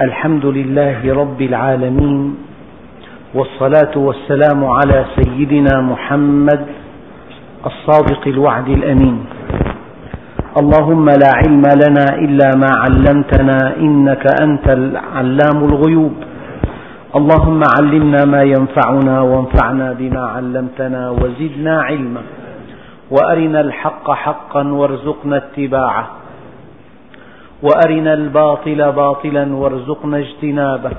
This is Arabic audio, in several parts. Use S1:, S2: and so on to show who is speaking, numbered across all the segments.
S1: الحمد لله رب العالمين والصلاة والسلام على سيدنا محمد الصادق الوعد الأمين. اللهم لا علم لنا إلا ما علمتنا إنك أنت العلام الغيوب. اللهم علمنا ما ينفعنا وانفعنا بما علمتنا وزدنا علما. وأرنا الحق حقا وارزقنا اتباعه. وأرنا الباطل باطلا وارزقنا اجتنابه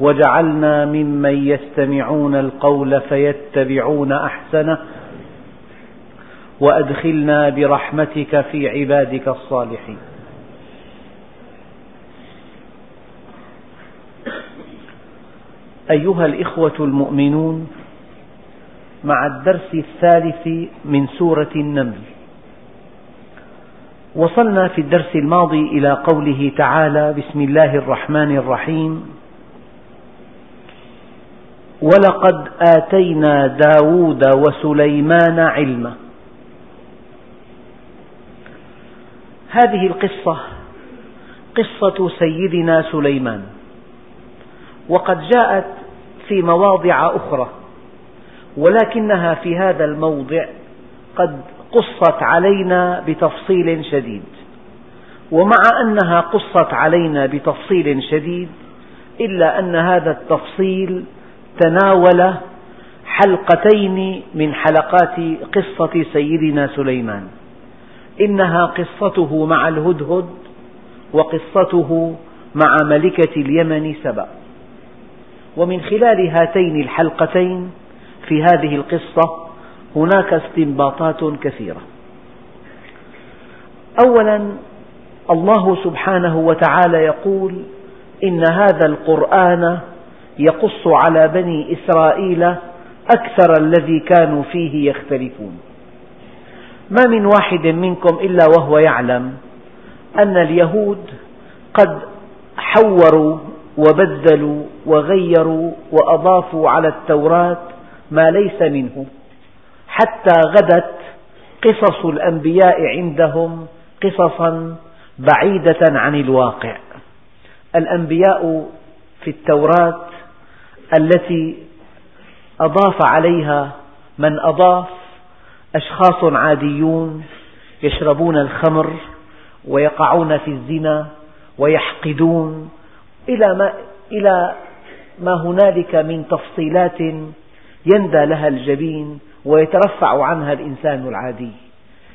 S1: واجعلنا ممن يستمعون القول فيتبعون أحسنه وأدخلنا برحمتك في عبادك الصالحين. أيها الإخوة المؤمنون مع الدرس الثالث من سورة النمل وصلنا في الدرس الماضي إلى قوله تعالى بسم الله الرحمن الرحيم. ولقد آتينا داود وسليمان علما. هذه القصة قصة سيدنا سليمان. وقد جاءت في مواضع أخرى ولكنها في هذا الموضع قد قصت علينا بتفصيل شديد. ومع أنها قصت علينا بتفصيل شديد إلا أن هذا التفصيل تناول حلقتين من حلقات قصة سيدنا سليمان. إنها قصته مع الهدهد وقصته مع ملكة اليمن سبأ. ومن خلال هاتين الحلقتين في هذه القصة هناك استنباطات كثيرة. أولا الله سبحانه وتعالى يقول إن هذا القرآن يقص على بني إسرائيل أكثر الذي كانوا فيه يختلفون. ما من واحد منكم إلا وهو يعلم أن اليهود قد حوروا وبدلوا وغيروا وأضافوا على التوراة ما ليس منه. حتى غدت قصص الأنبياء عندهم قصصا بعيدة عن الواقع. الأنبياء في التوراة التي أضاف عليها من أضاف أشخاص عاديون يشربون الخمر ويقعون في الزنا ويحقدون إلى ما, إلى ما هنالك من تفصيلات يندى لها الجبين ويترفع عنها الإنسان العادي.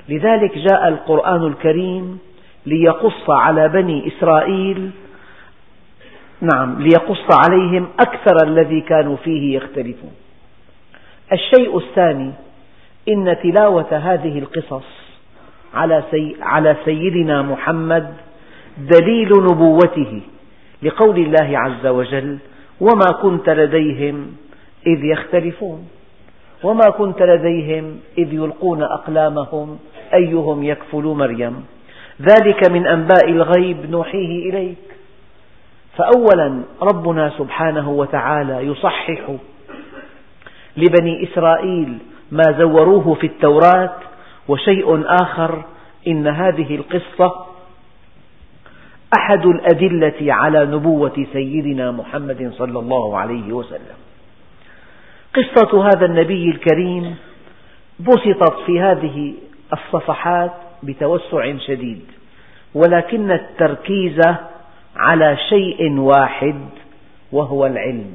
S1: لذلك جاء القرآن الكريم ليقص على بني إسرائيل نعم ليقص عليهم أكثر الذي كانوا فيه يختلفون. الشيء الثاني إن تلاوة هذه القصص على, سي على سيدنا محمد دليل نبوته لقول الله عز وجل وما كنت لديهم إذ يختلفون وما كنت لديهم إذ يلقون أقلامهم أيهم يكفل مريم. ذلك من أنباء الغيب نوحيه إليك. فأولا ربنا سبحانه وتعالى يصحح لبني إسرائيل ما زوروه في التوراة وشيء آخر إن هذه القصة أحد الأدلة على نبوة سيدنا محمد صلى الله عليه وسلم. قصة هذا النبي الكريم بسطت في هذه الصفحات بتوسع شديد ولكن التركيز على شيء واحد وهو العلم.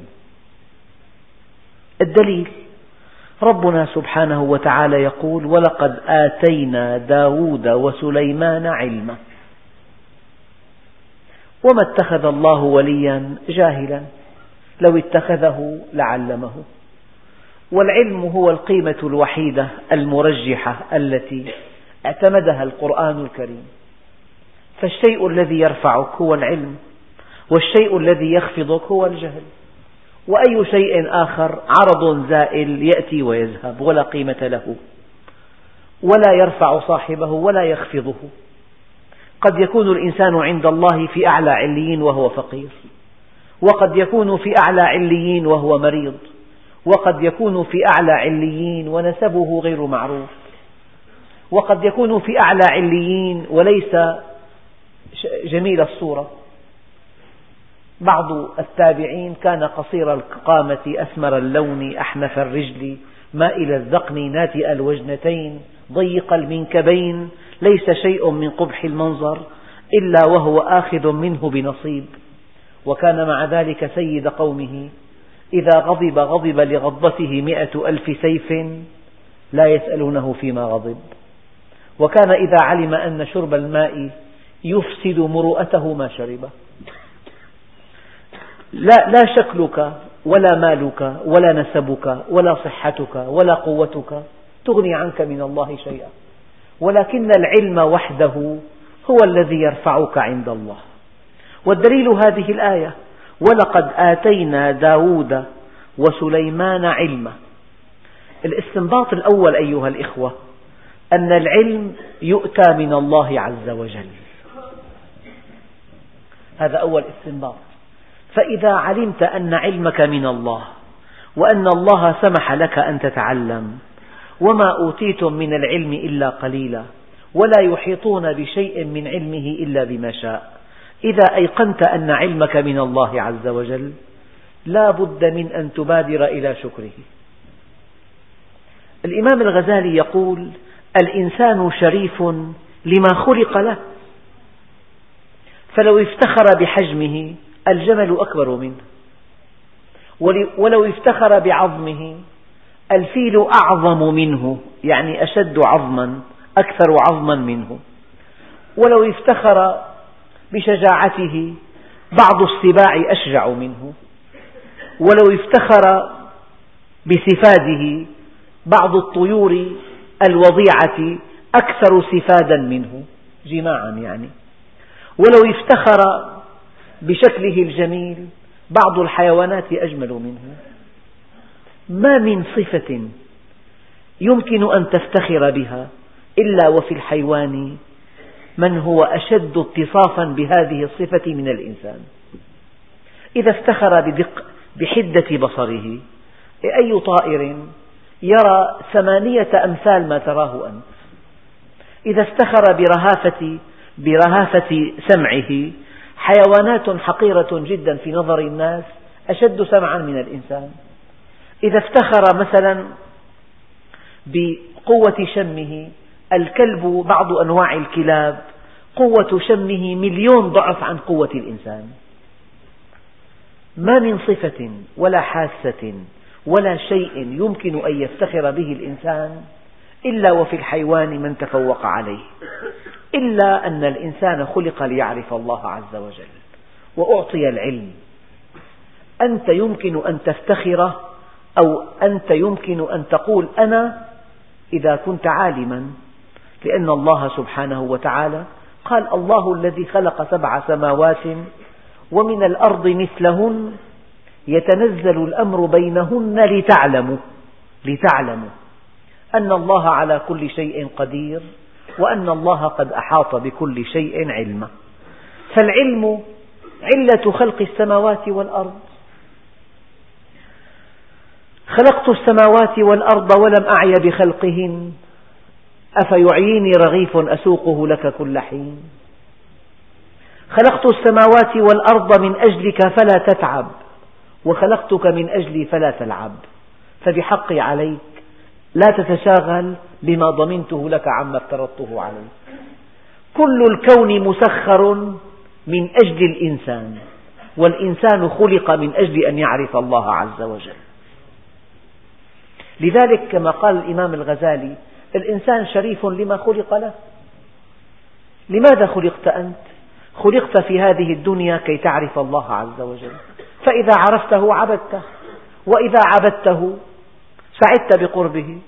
S1: الدليل ربنا سبحانه وتعالى يقول ولقد آتينا داود وسليمان علما. وما اتخذ الله وليا جاهلا لو اتخذه لعلمه. والعلم هو القيمة الوحيدة المرجحة التي اعتمدها القرآن الكريم. فالشيء الذي يرفعك هو العلم والشيء الذي يخفضك هو الجهل. وأي شيء آخر عرض زائل يأتي ويذهب ولا قيمة له. ولا يرفع صاحبه ولا يخفضه. قد يكون الإنسان عند الله في أعلى عليين وهو فقير. وقد يكون في أعلى عليين وهو مريض. وقد يكون في أعلى عليين ونسبه غير معروف. وقد يكون في أعلى عليين وليس جميل الصورة. بعض التابعين كان قصير القامة أسمر اللون أحنف الرجل مائل الذقن ناتئ الوجنتين ضيق المنكبين. ليس شيء من قبح المنظر إلا وهو آخذ منه بنصيب. وكان مع ذلك سيد قومه. إذا غضب غضب لغضبته مئة ألف سيف لا يسألونه فيما غضب. وكان إذا علم أن شرب الماء يفسد مروءته ما شربه لا, لا شكلك ولا مالك ولا نسبك ولا صحتك ولا قوتك تغني عنك من الله شيئا. ولكن العلم وحده هو الذي يرفعك عند الله. والدليل هذه الآية ولقد آتينا داود وسليمان علما. الاستنباط الأول أيها الإخوة أن العلم يؤتى من الله عز وجل. هذا أول استنباط. فإذا علمت أن علمك من الله وأن الله سمح لك أن تتعلم وما أوتيتم من العلم إلا قليلا ولا يحيطون بشيء من علمه إلا بما شاء. إذا أيقنت أن علمك من الله عز وجل لا بد من أن تبادر إلى شكره. الإمام الغزالي يقول الإنسان شريف لما خلق له. فلو افتخر بحجمه الجمل أكبر منه. ولو افتخر بعظمه الفيل أعظم منه يعني أشد عظما أكثر عظما منه. ولو افتخر بشجاعته بعض السباع أشجع منه. ولو افتخر بسفاده بعض الطيور الوضيعة أكثر سفادا منه. جماعا يعني. ولو افتخر بشكله الجميل بعض الحيوانات أجمل منه. ما من صفة يمكن أن تفتخر بها إلا وفي الحيوان من هو أشد اتصافا بهذه الصفة من الإنسان. إذا افتخر بدق بحدة بصره أي طائر يرى ثمانية أمثال ما تراه أنت. إذا افتخر برهافة, برهافة سمعه حيوانات حقيرة جدا في نظر الناس أشد سمعا من الإنسان. إذا افتخر مثلا بقوة شمه الكلب بعض أنواع الكلاب قوة شمه مليون ضعف عن قوة الإنسان. ما من صفة ولا حاسة ولا شيء يمكن أن يفتخر به الإنسان إلا وفي الحيوان من تفوق عليه إلا أن الإنسان خلق ليعرف الله عز وجل وأعطي العلم. أنت يمكن أن تفتخر أو أنت يمكن أن تقول أنا إذا كنت عالما لأن الله سبحانه وتعالى قال الله الذي خلق سبع سماوات ومن الأرض مثلهن يتنزل الأمر بينهن لتعلموا لتعلموا أن الله على كل شيء قدير وأن الله قد أحاط بكل شيء علما. فالعلم علة خلق السماوات والأرض. خلقت السماوات والأرض ولم أعي بخلقهن. أفيعيني رغيف أسوقه لك كل حين؟ خلقت السماوات والأرض من أجلك فلا تتعب وخلقتك من أجلي فلا تلعب. فبحقي عليك لا تتشاغل بما ضمنته لك عما افترضته عليك. كل الكون مسخر من أجل الإنسان والإنسان خلق من أجل أن يعرف الله عز وجل. لذلك كما قال الإمام الغزالي الإنسان شريف لما خلق له. لماذا خلقت أنت؟ خلقت في هذه الدنيا كي تعرف الله عز وجل. فإذا عرفته عبدته. وإذا عبدته سعدت بقربه.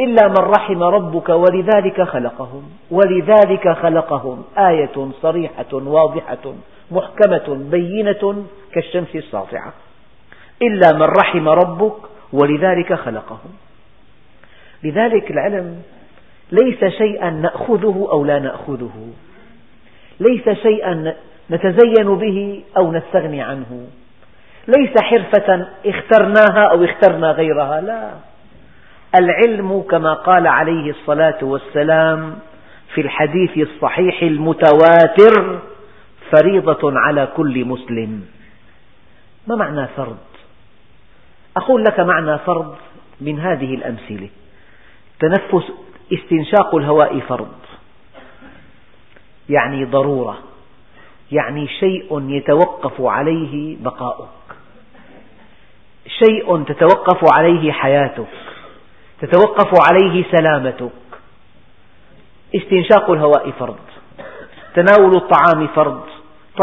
S1: إلا من رحم ربك ولذلك خلقهم. ولذلك خلقهم. آية صريحة واضحة محكمة بينة كالشمس الساطعة. إلا من رحم ربك ولذلك خلقهم. لذلك العلم ليس شيئا نأخذه أو لا نأخذه. ليس شيئا نتزين به أو نستغني عنه. ليس حرفة اخترناها أو اخترنا غيرها لا. العلم كما قال عليه الصلاة والسلام في الحديث الصحيح المتواتر فريضة على كل مسلم. ما معنى فرض؟ أقول لك معنى فرض من هذه الأمثلة. تنفس استنشاق الهواء فرض. يعني ضرورة. يعني شيء يتوقف عليه بقاؤك. شيء تتوقف عليه حياتك. تتوقف عليه سلامتك. استنشاق الهواء فرض. تناول الطعام فرض.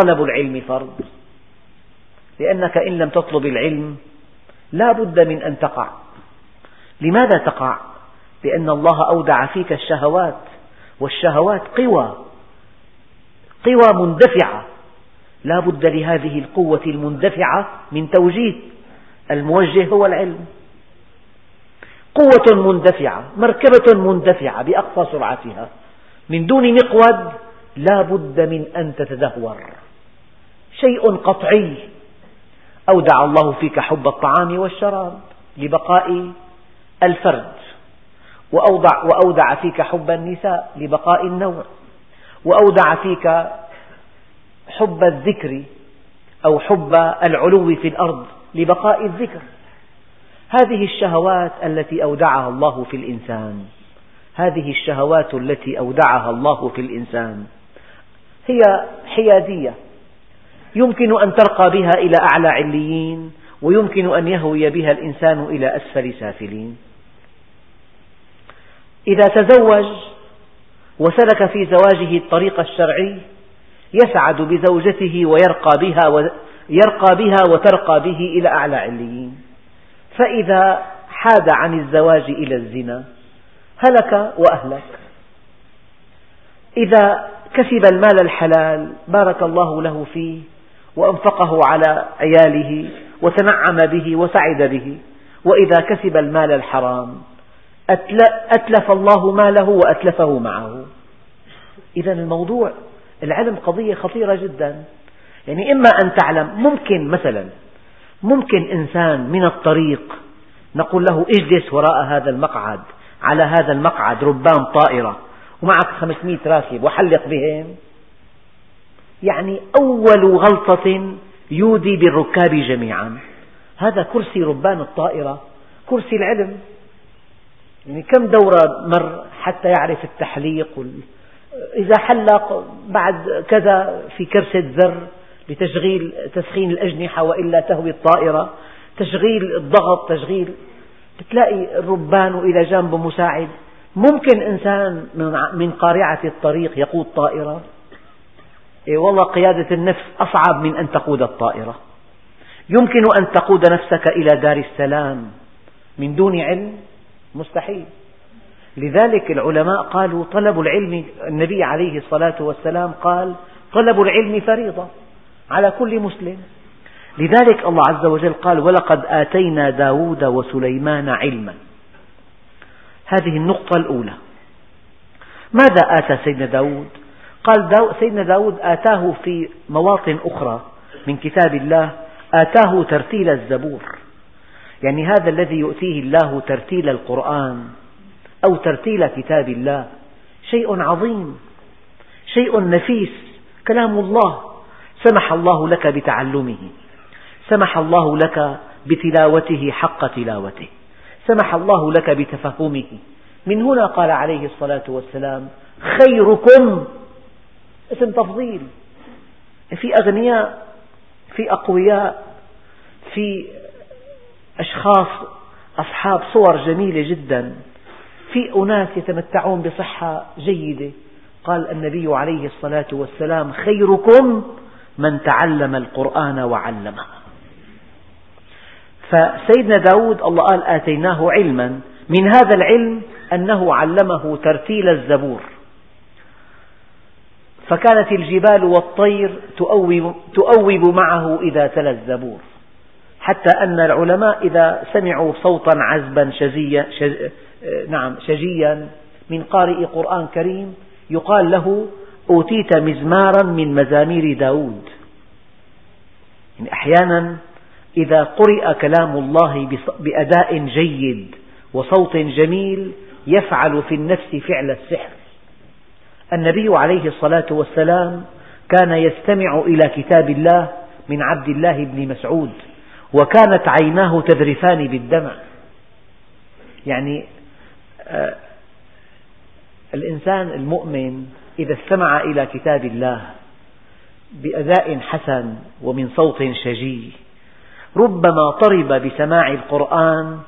S1: طلب العلم فرض. لأنك إن لم تطلب العلم لا بد من أن تقع. لماذا تقع؟ لأن الله أودع فيك الشهوات والشهوات قوى قوى مندفعة. لا بد لهذه القوة المندفعة من توجيه. الموجه هو العلم. قوة مندفعة مركبة مندفعة بأقصى سرعتها. من دون مقود لا بد من أن تتدهور. شيء قطعي. أودع الله فيك حب الطعام والشراب لبقاء الفرد. وأودع, وأودع فيك حب النساء لبقاء النوع. وأودع فيك حب الذكر أو حب العلو في الأرض لبقاء الذكر. هذه الشهوات التي أودعها الله في الإنسان. هذه الشهوات التي أودعها الله في الإنسان. هي حيادية. يمكن أن ترقى بها إلى أعلى عليين ويمكن أن يهوي بها الإنسان إلى أسفل سافلين. إذا تزوج وسلك في زواجه الطريق الشرعي يسعد بزوجته ويرقى بها يرقى بها وترقى به إلى أعلى عليين. فإذا حاد عن الزواج إلى الزنا هلك وأهلك. إذا كسب المال الحلال بارك الله له فيه وأنفقه على عياله وتنعم به وسعد به. وإذا كسب المال الحرام أتلف الله ماله وأتلفه معه. إذا الموضوع العلم قضية خطيرة جدا. يعني إما أن تعلم ممكن مثلا ممكن إنسان من الطريق نقول له اجلس وراء هذا المقعد على هذا المقعد ربان طائرة ومعك 500 راكب وحلق بهم. يعني أول غلطة يودي بالركاب جميعا. هذا كرسي ربان الطائرة كرسي العلم. يعني كم دورة مر حتى يعرف التحليق إذا حلق بعد كذا في كرسة زر لتشغيل تسخين الأجنحة وإلا تهوي الطائرة تشغيل الضغط تشغيل تلاقي الربان وإلى جانبه مساعد. ممكن إنسان من قارعة الطريق يقود طائرة. إيه والله قيادة النفس أصعب من أن تقود الطائرة. يمكن أن تقود نفسك إلى دار السلام من دون علم. مستحيل. لذلك العلماء قالوا طلب العلم النبي عليه الصلاة والسلام قال طلب العلم فريضة على كل مسلم. لذلك الله عز وجل قال ولقد آتينا داود وسليمان علما. هذه النقطة الأولى. ماذا آتى سيدنا داود؟ قال سيدنا داود آتاه في مواطن أخرى من كتاب الله آتاه ترتيل الزبور. يعني هذا الذي يؤتيه الله ترتيل القرآن أو ترتيل كتاب الله شيء عظيم شيء نفيس كلام الله. سمح الله لك بتعلمه سمح الله لك بتلاوته حق تلاوته سمح الله لك بتفهمه. من هنا قال عليه الصلاة والسلام خيركم. اسم تفضيل. في أغنياء في أقوياء في أشخاص أصحاب صور جميلة جدا. في أناس يتمتعون بصحة جيدة. قال النبي عليه الصلاة والسلام خيركم من تعلم القرآن وعلمه. فسيدنا داود الله قال آتيناه علما. من هذا العلم أنه علمه ترتيل الزبور. فكانت الجبال والطير تؤوب, تؤوب معه إذا تلا الزبور. حتى أن العلماء إذا سمعوا صوتا عذبا شزيا شز نعم شجيا من قارئ قرآن كريم يقال له أوتيت مزمارا من مزامير داود. يعني أحيانا إذا قرئ كلام الله بأداء جيد وصوت جميل يفعل في النفس فعل السحر. النبي عليه الصلاة والسلام كان يستمع إلى كتاب الله من عبد الله بن مسعود. وكانت عيناه تذرفان بالدمع. يعني آه، الإنسان المؤمن إذا استمع إلى كتاب الله بأداء حسن ومن صوت شجي ربما طرب بسماع القرآن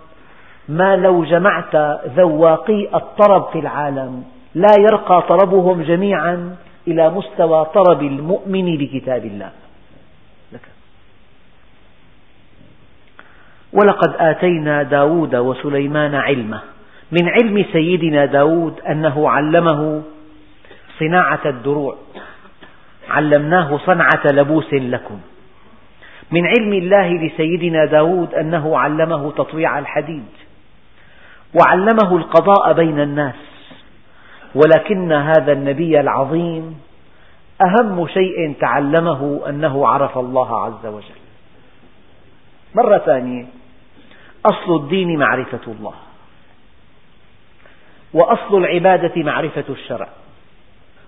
S1: ما لو جمعت ذواقي الطرب في العالم لا يرقى طربهم جميعا إلى مستوى طرب المؤمن بكتاب الله. ولقد آتينا داود وسليمان علما من علم سيدنا داود أنه علمه صناعة الدروع. علمناه صنعة لبوس لكم. من علم الله لسيدنا داود أنه علمه تطويع الحديد. وعلمه القضاء بين الناس. ولكن هذا النبي العظيم أهم شيء تعلمه أنه عرف الله عز وجل. مرة ثانية. أصل الدين معرفة الله. وأصل العبادة معرفة الشرع.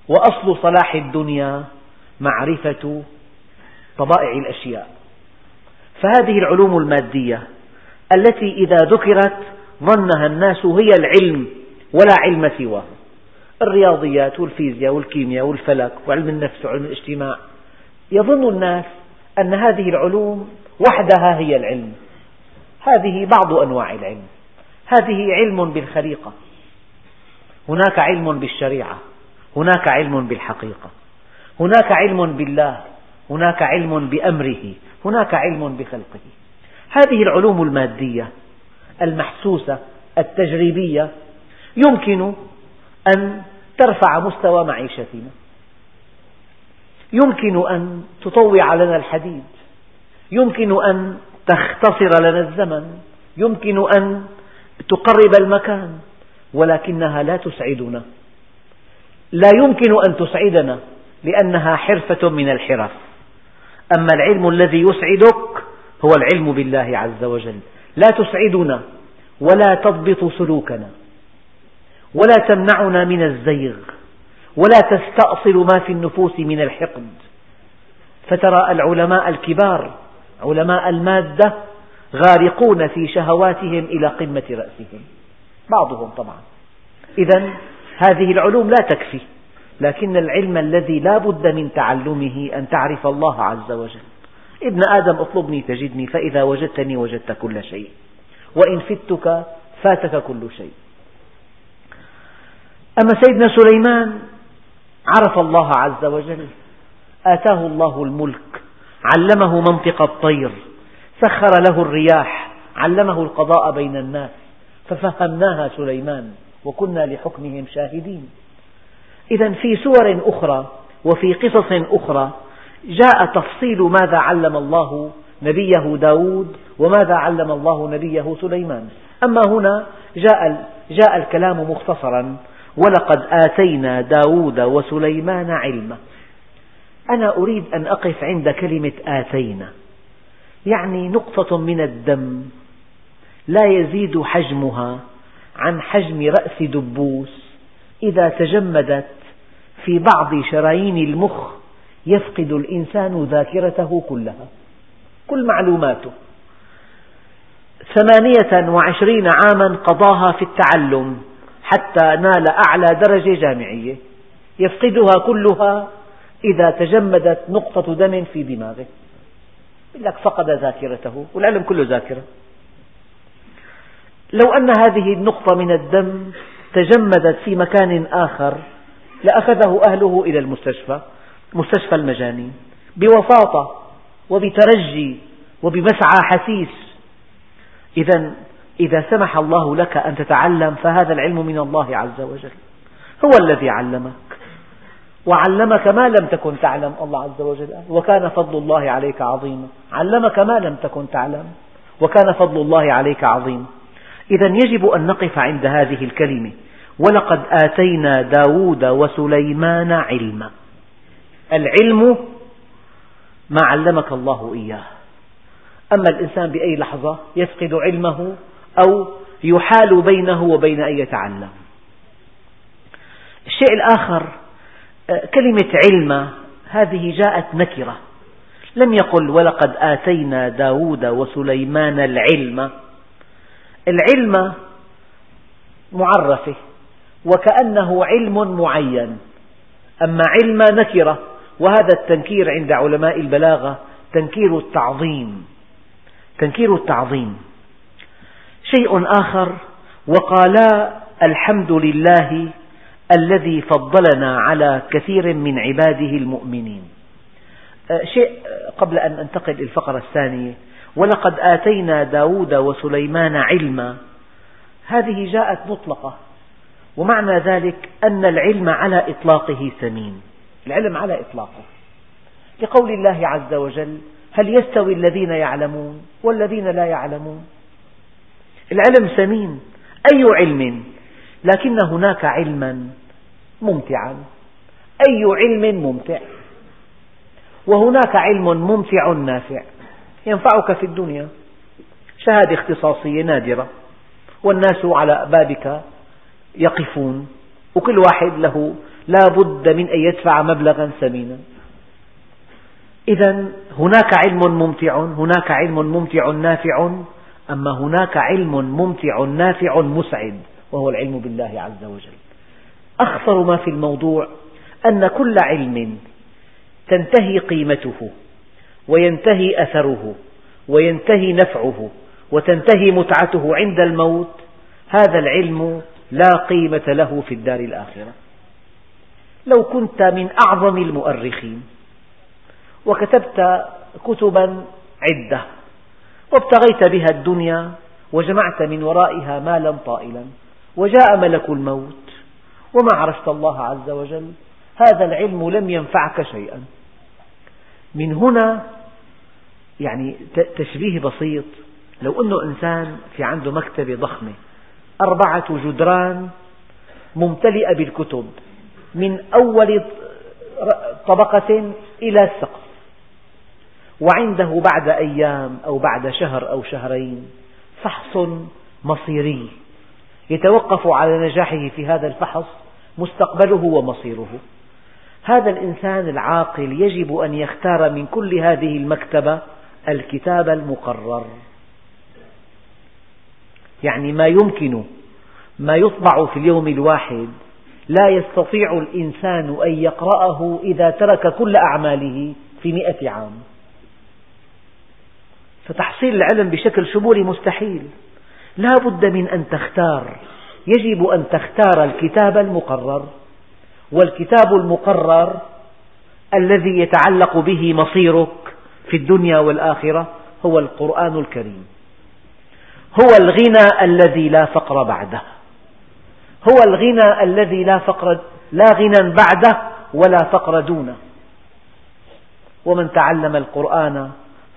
S1: وأصل صلاح الدنيا معرفة طبائع الأشياء. فهذه العلوم المادية التي إذا ذكرت ظنها الناس هي العلم ولا علم سواه. الرياضيات والفيزياء والكيمياء والفلك وعلم النفس وعلم الاجتماع. يظن الناس أن هذه العلوم وحدها هي العلم. هذه بعض أنواع العلم. هذه علم بالخليقة هناك علم بالشريعة. هناك علم بالحقيقة. هناك علم بالله. هناك علم بأمره. هناك علم بخلقه. هذه العلوم المادية المحسوسة التجريبية يمكن أن ترفع مستوى معيشتنا. يمكن أن تطوع لنا الحديد. يمكن أن تختصر لنا الزمن. يمكن أن تقرب المكان ولكنها لا تسعدنا. لا يمكن أن تسعدنا لأنها حرفة من الحرف أما العلم الذي يسعدك هو العلم بالله عز وجل. لا تسعدنا ولا تضبط سلوكنا ولا تمنعنا من الزيغ ولا تستأصل ما في النفوس من الحقد. فترى العلماء الكبار علماء المادة غارقون في شهواتهم إلى قمة رأسهم. بعضهم طبعا. إذا هذه العلوم لا تكفي لكن العلم الذي لا بد من تعلمه أن تعرف الله عز وجل. ابن آدم اطلبني تجدني فإذا وجدتني وجدت كل شيء. وإن فتك فاتك كل شيء. أما سيدنا سليمان عرف الله عز وجل آتاه الله الملك علمه منطق الطير سخر له الرياح علمه القضاء بين الناس ففهمناها سليمان وكنا لحكمهم شاهدين. إذا في سور أخرى وفي قصص أخرى جاء تفصيل ماذا علم الله نبيه داود وماذا علم الله نبيه سليمان. أما هنا جاء, جاء الكلام مختصرا ولقد آتينا داود وسليمان علما. أنا أريد أن أقف عند كلمة آتينا. يعني نقطة من الدم. لا يزيد حجمها عن حجم رأس دبوس. إذا تجمدت في بعض شرايين المخ يفقد الإنسان ذاكرته كلها. كل معلوماته. ثمانية وعشرين عاما قضاها في التعلم حتى نال أعلى درجة جامعية. يفقدها كلها إذا تجمدت نقطة دم في دماغه. يقول لك فقد ذاكرته. والعلم كله ذاكرة. لو أن هذه النقطة من الدم تجمدت في مكان آخر لأخذه أهله إلى المستشفى مستشفى المجانين بوساطة وبترجي وبمسعى حسيس. إذا إذا سمح الله لك أن تتعلم فهذا العلم من الله عز وجل. هو الذي علمك وعلمك ما لم تكن تعلم. الله عز وجل وكان فضل الله عليك عظيما علمك ما لم تكن تعلم وكان فضل الله عليك عظيما إذا يجب أن نقف عند هذه الكلمة. ولقد آتينا داود وسليمان علما. العلم ما علمك الله إياه. أما الإنسان بأي لحظة يفقد علمه أو يحال بينه وبين أن يتعلم. الشيء الآخر كلمة علم هذه جاءت نكرة. لم يقل ولقد آتينا داود وسليمان العلم. العلم معرفة وكأنه علم معين. أما علم نكرة وهذا التنكير عند علماء البلاغة تنكير التعظيم. تنكير التعظيم. شيء آخر وقالا الحمد لله الذي فضلنا على كثير من عباده المؤمنين. أه، شيء قبل أن أنتقل الفقرة الثانية. ولقد آتينا داود وسليمان علما. هذه جاءت مطلقة. ومعنى ذلك أن العلم على إطلاقه ثمين. العلم على إطلاقه. لقول الله عز وجل هل يستوي الذين يعلمون والذين لا يعلمون؟ العلم ثمين. أي علم؟ لكن هناك علما ممتعا. أي علم ممتع؟ وهناك علم ممتع نافع ينفعك في الدنيا. شهادة اختصاصية نادرة والناس على بابك يقفون وكل واحد له لا بد من أن يدفع مبلغا ثمينا. إذا هناك علم ممتع هناك علم ممتع نافع أما هناك علم ممتع نافع مسعد. وهو العلم بالله عز وجل. أخطر ما في الموضوع أن كل علم تنتهي قيمته وينتهي أثره وينتهي نفعه وتنتهي متعته عند الموت. هذا العلم لا قيمة له في الدار الآخرة. لو كنت من أعظم المؤرخين وكتبت كتبا عدة وابتغيت بها الدنيا وجمعت من ورائها مالا طائلا وجاء ملك الموت. وما عرفت الله عز وجل؟ هذا العلم لم ينفعك شيئا. من هنا يعني تشبيه بسيط. لو أنه إنسان في عنده مكتبة ضخمة أربعة جدران ممتلئة بالكتب من أول طبقة إلى السقف. وعنده بعد أيام أو بعد شهر أو شهرين فحص مصيري. يتوقف على نجاحه في هذا الفحص مستقبله ومصيره. هذا الإنسان العاقل يجب أن يختار من كل هذه المكتبة الكتاب المقرر. يعني ما يمكن ما يطبع في اليوم الواحد لا يستطيع الإنسان أن يقرأه إذا ترك كل أعماله في مئة عام. فتحصيل العلم بشكل شمولي مستحيل. لا بد من أن تختار. يجب أن تختار الكتاب المقرر والكتاب المقرر الذي يتعلق به مصيرك في الدنيا والآخرة هو القرآن الكريم. هو الغنى الذي لا فقر بعده. هو الغنى الذي لا فقر لا غنى بعده ولا فقر دونه. ومن تعلم القرآن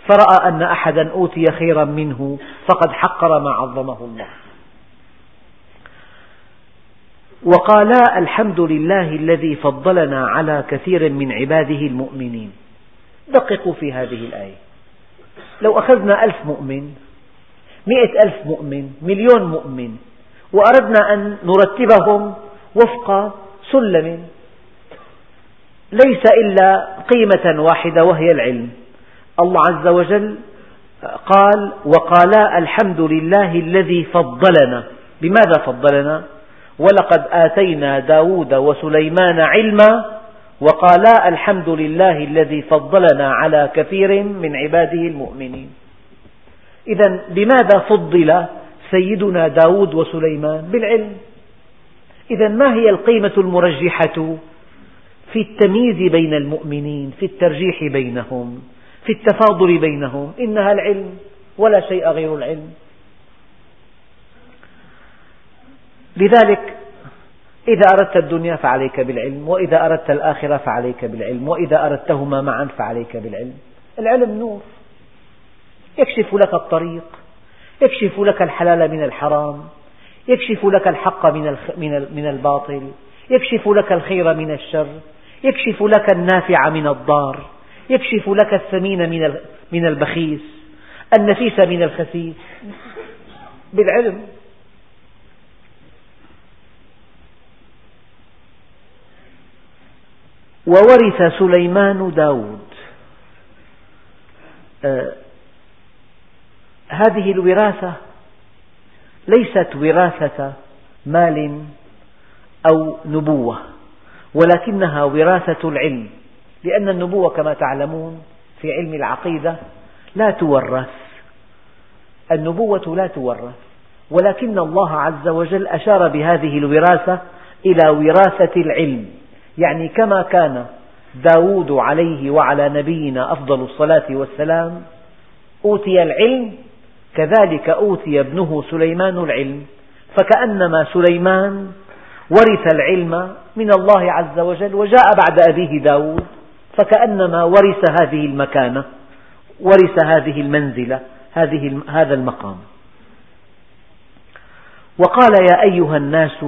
S1: فرأى أن أحدا أوتي خيرا منه فقد حقر ما عظمه الله. وقالا الحمد لله الذي فضلنا على كثير من عباده المؤمنين. دققوا في هذه الآية. لو أخذنا ألف مؤمن مئة ألف مؤمن مليون مؤمن وأردنا أن نرتبهم وفق سلم ليس إلا قيمة واحدة وهي العلم. الله عز وجل قال وقالا الحمد لله الذي فضلنا. بماذا فضلنا؟ ولقد آتينا داود وسليمان علما وقالا الحمد لله الذي فضلنا على كثير من عباده المؤمنين. إذا بماذا فضل سيدنا داود وسليمان؟ بالعلم. إذا ما هي القيمة المرجحة في التمييز بين المؤمنين في الترجيح بينهم؟ في التفاضل بينهم إنها العلم ولا شيء غير العلم. لذلك إذا أردت الدنيا فعليك بالعلم وإذا أردت الآخرة فعليك بالعلم وإذا أردتهما معا فعليك بالعلم. العلم نور. يكشف لك الطريق يكشف لك الحلال من الحرام يكشف لك الحق من الباطل يكشف لك الخير من الشر يكشف لك النافع من الضار. يكشف لك الثمين من البخيس النفيس من الخسيس. بالعلم. وورث سليمان داود. آه هذه الوراثة ليست وراثة مال أو نبوة ولكنها وراثة العلم. لأن النبوة كما تعلمون في علم العقيدة لا تورث. النبوة لا تورث. ولكن الله عز وجل أشار بهذه الوراثة إلى وراثة العلم. يعني كما كان داود عليه وعلى نبينا أفضل الصلاة والسلام أوتي العلم كذلك أوتي ابنه سليمان العلم. فكأنما سليمان ورث العلم من الله عز وجل وجاء بعد أبيه داود. فكأنما ورث هذه المكانة ورث هذه المنزلة هذه هذا المقام. وقال يا أيها الناس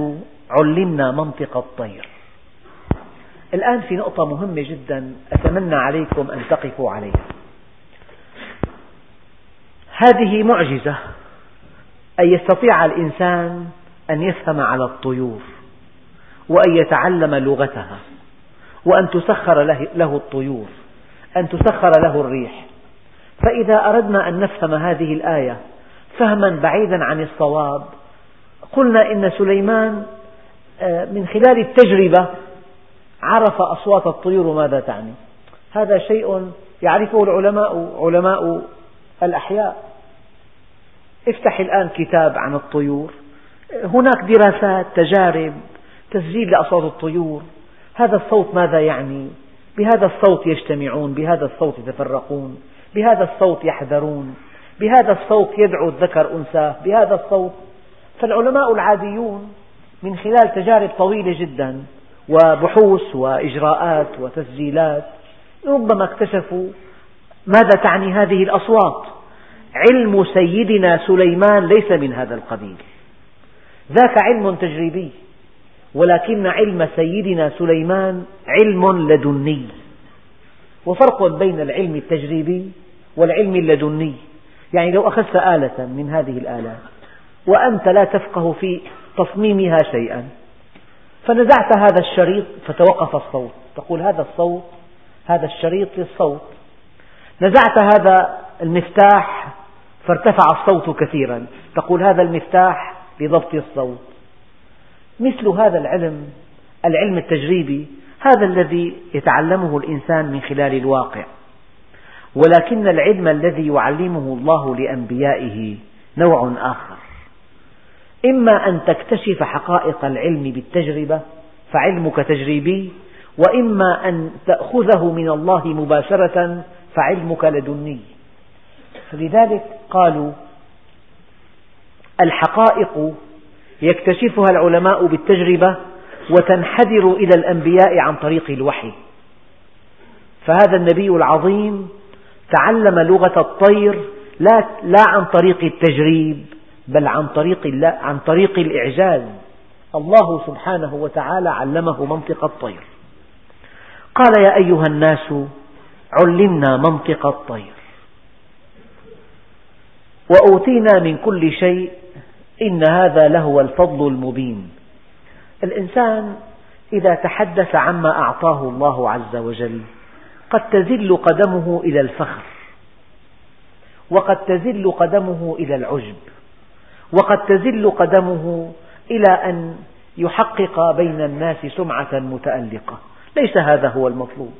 S1: علمنا منطق الطير. الآن في نقطة مهمة جدا أتمنى عليكم أن تقفوا عليها. هذه معجزة أن يستطيع الإنسان أن يفهم على الطيور وأن يتعلم لغتها. وأن تسخر له الطيور أن تسخر له الريح. فإذا أردنا أن نفهم هذه الآية فهما بعيدا عن الصواب قلنا إن سليمان آه، من خلال التجربة عرف أصوات الطيور ماذا تعني. هذا شيء يعرفه العلماء علماء الأحياء. افتح الآن كتاب عن الطيور. هناك دراسات تجارب تسجيل لأصوات الطيور. هذا الصوت ماذا يعني؟ بهذا الصوت يجتمعون بهذا الصوت يتفرقون بهذا الصوت يحذرون بهذا الصوت يدعو الذكر أنثاه بهذا الصوت. فالعلماء العاديون من خلال تجارب طويلة جدا وبحوث وإجراءات وتسجيلات ربما اكتشفوا ماذا تعني هذه الأصوات. علم سيدنا سليمان ليس من هذا القبيل. ذاك علم تجريبي. ولكن علم سيدنا سليمان علم لدني. وفرق بين العلم التجريبي والعلم اللدني. يعني لو أخذت آلة من هذه الآلات وأنت لا تفقه في تصميمها شيئا فنزعت هذا الشريط فتوقف الصوت. تقول هذا الصوت هذا الشريط للصوت. نزعت هذا المفتاح فارتفع الصوت كثيرا. تقول هذا المفتاح لضبط الصوت. مثل هذا العلم العلم التجريبي هذا الذي يتعلمه الإنسان من خلال الواقع. ولكن العلم الذي يعلمه الله لأنبيائه نوع آخر. إما أن تكتشف حقائق العلم بالتجربة فعلمك تجريبي وإما أن تأخذه من الله مباشرة فعلمك لدني. فلذلك قالوا الحقائق يكتشفها العلماء بالتجربة وتنحدر إلى الأنبياء عن طريق الوحي. فهذا النبي العظيم تعلم لغة الطير لا, لا عن طريق التجريب بل عن طريق, عن طريق الإعجاز. الله سبحانه وتعالى علمه منطق الطير. قال يا أيها الناس علمنا منطق الطير. وأوتينا من كل شيء إن هذا لهو الفضل المبين. الإنسان إذا تحدث عما أعطاه الله عز وجل قد تزل قدمه إلى الفخر وقد تزل قدمه إلى العجب وقد تزل قدمه إلى أن يحقق بين الناس سمعة متألقة. ليس هذا هو المطلوب.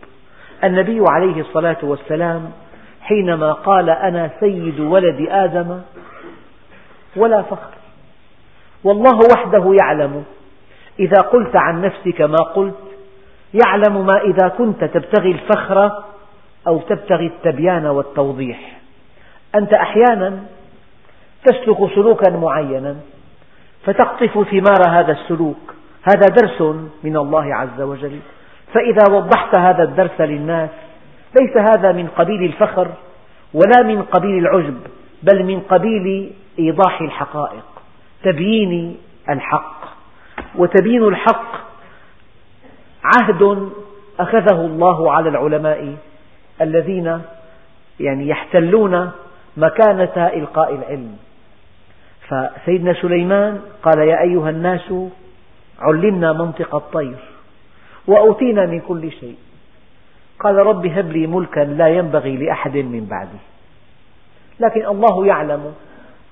S1: النبي عليه الصلاة والسلام حينما قال أنا سيد ولد آدم ولا فخر. والله وحده يعلم. إذا قلت عن نفسك ما قلت يعلم ما إذا كنت تبتغي الفخر أو تبتغي التبيان والتوضيح. أنت أحيانا تسلك سلوكا معينا فتقطف ثمار هذا السلوك. هذا درس من الله عز وجل. فإذا وضحت هذا الدرس للناس ليس هذا من قبيل الفخر ولا من قبيل العجب بل من قبيل إيضاح الحقائق. تبيين الحق وتبيين الحق عهد أخذه الله على العلماء الذين يعني يحتلون مكانة إلقاء العلم. فسيدنا سليمان قال يا أيها الناس علمنا منطق الطير وأوتينا من كل شيء. قال رب هب لي ملكا لا ينبغي لأحد من بعدي لكن الله يعلم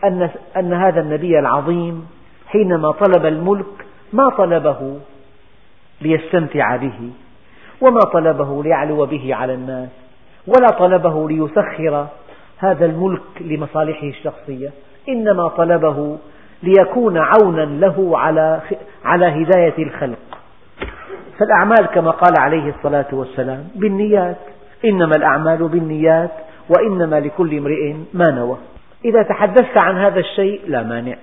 S1: أن, أن هذا النبي العظيم حينما طلب الملك ما طلبه ليستمتع به وما طلبه ليعلو به على الناس ولا طلبه ليسخر هذا الملك لمصالحه الشخصية إنما طلبه ليكون عونا له على على هداية الخلق. فالأعمال كما قال عليه الصلاة والسلام بالنيات إنما الأعمال بالنيات وإنما لكل امرئ ما نوى. إذا تحدثت عن هذا الشيء لا مانع.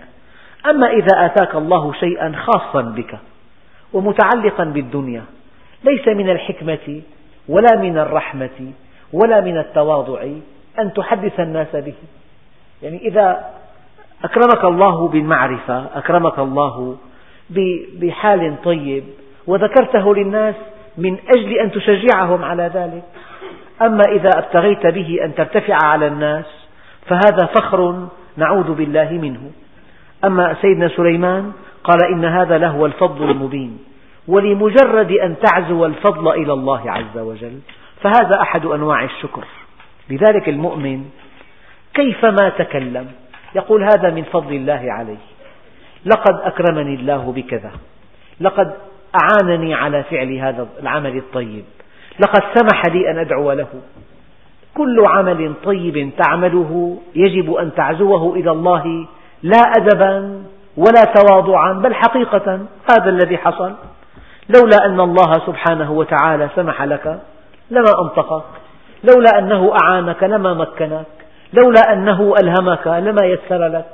S1: أما إذا آتاك الله شيئا خاصا بك ومتعلقا بالدنيا ليس من الحكمة ولا من الرحمة ولا من التواضع أن تحدث الناس به. يعني إذا أكرمك الله بالمعرفة أكرمك الله بحال طيب وذكرته للناس من أجل أن تشجعهم على ذلك. أما إذا أبتغيت به أن ترتفع على الناس فهذا فخر نعوذ بالله منه. أما سيدنا سليمان قال إن هذا لهو الفضل المبين ولمجرد أن تعزو الفضل إلى الله عز وجل فهذا أحد أنواع الشكر. لذلك المؤمن كيفما تكلم يقول هذا من فضل الله علي لقد أكرمني الله بكذا لقد أعانني على فعل هذا العمل الطيب لقد سمح لي أن أدعو له. كل عمل طيب تعمله يجب أن تعزوه إلى الله لا أدبا ولا تواضعا بل حقيقة هذا الذي حصل. لولا أن الله سبحانه وتعالى سمح لك لما أنطقك لولا أنه أعانك لما مكنك لولا أنه ألهمك لما يسر لك.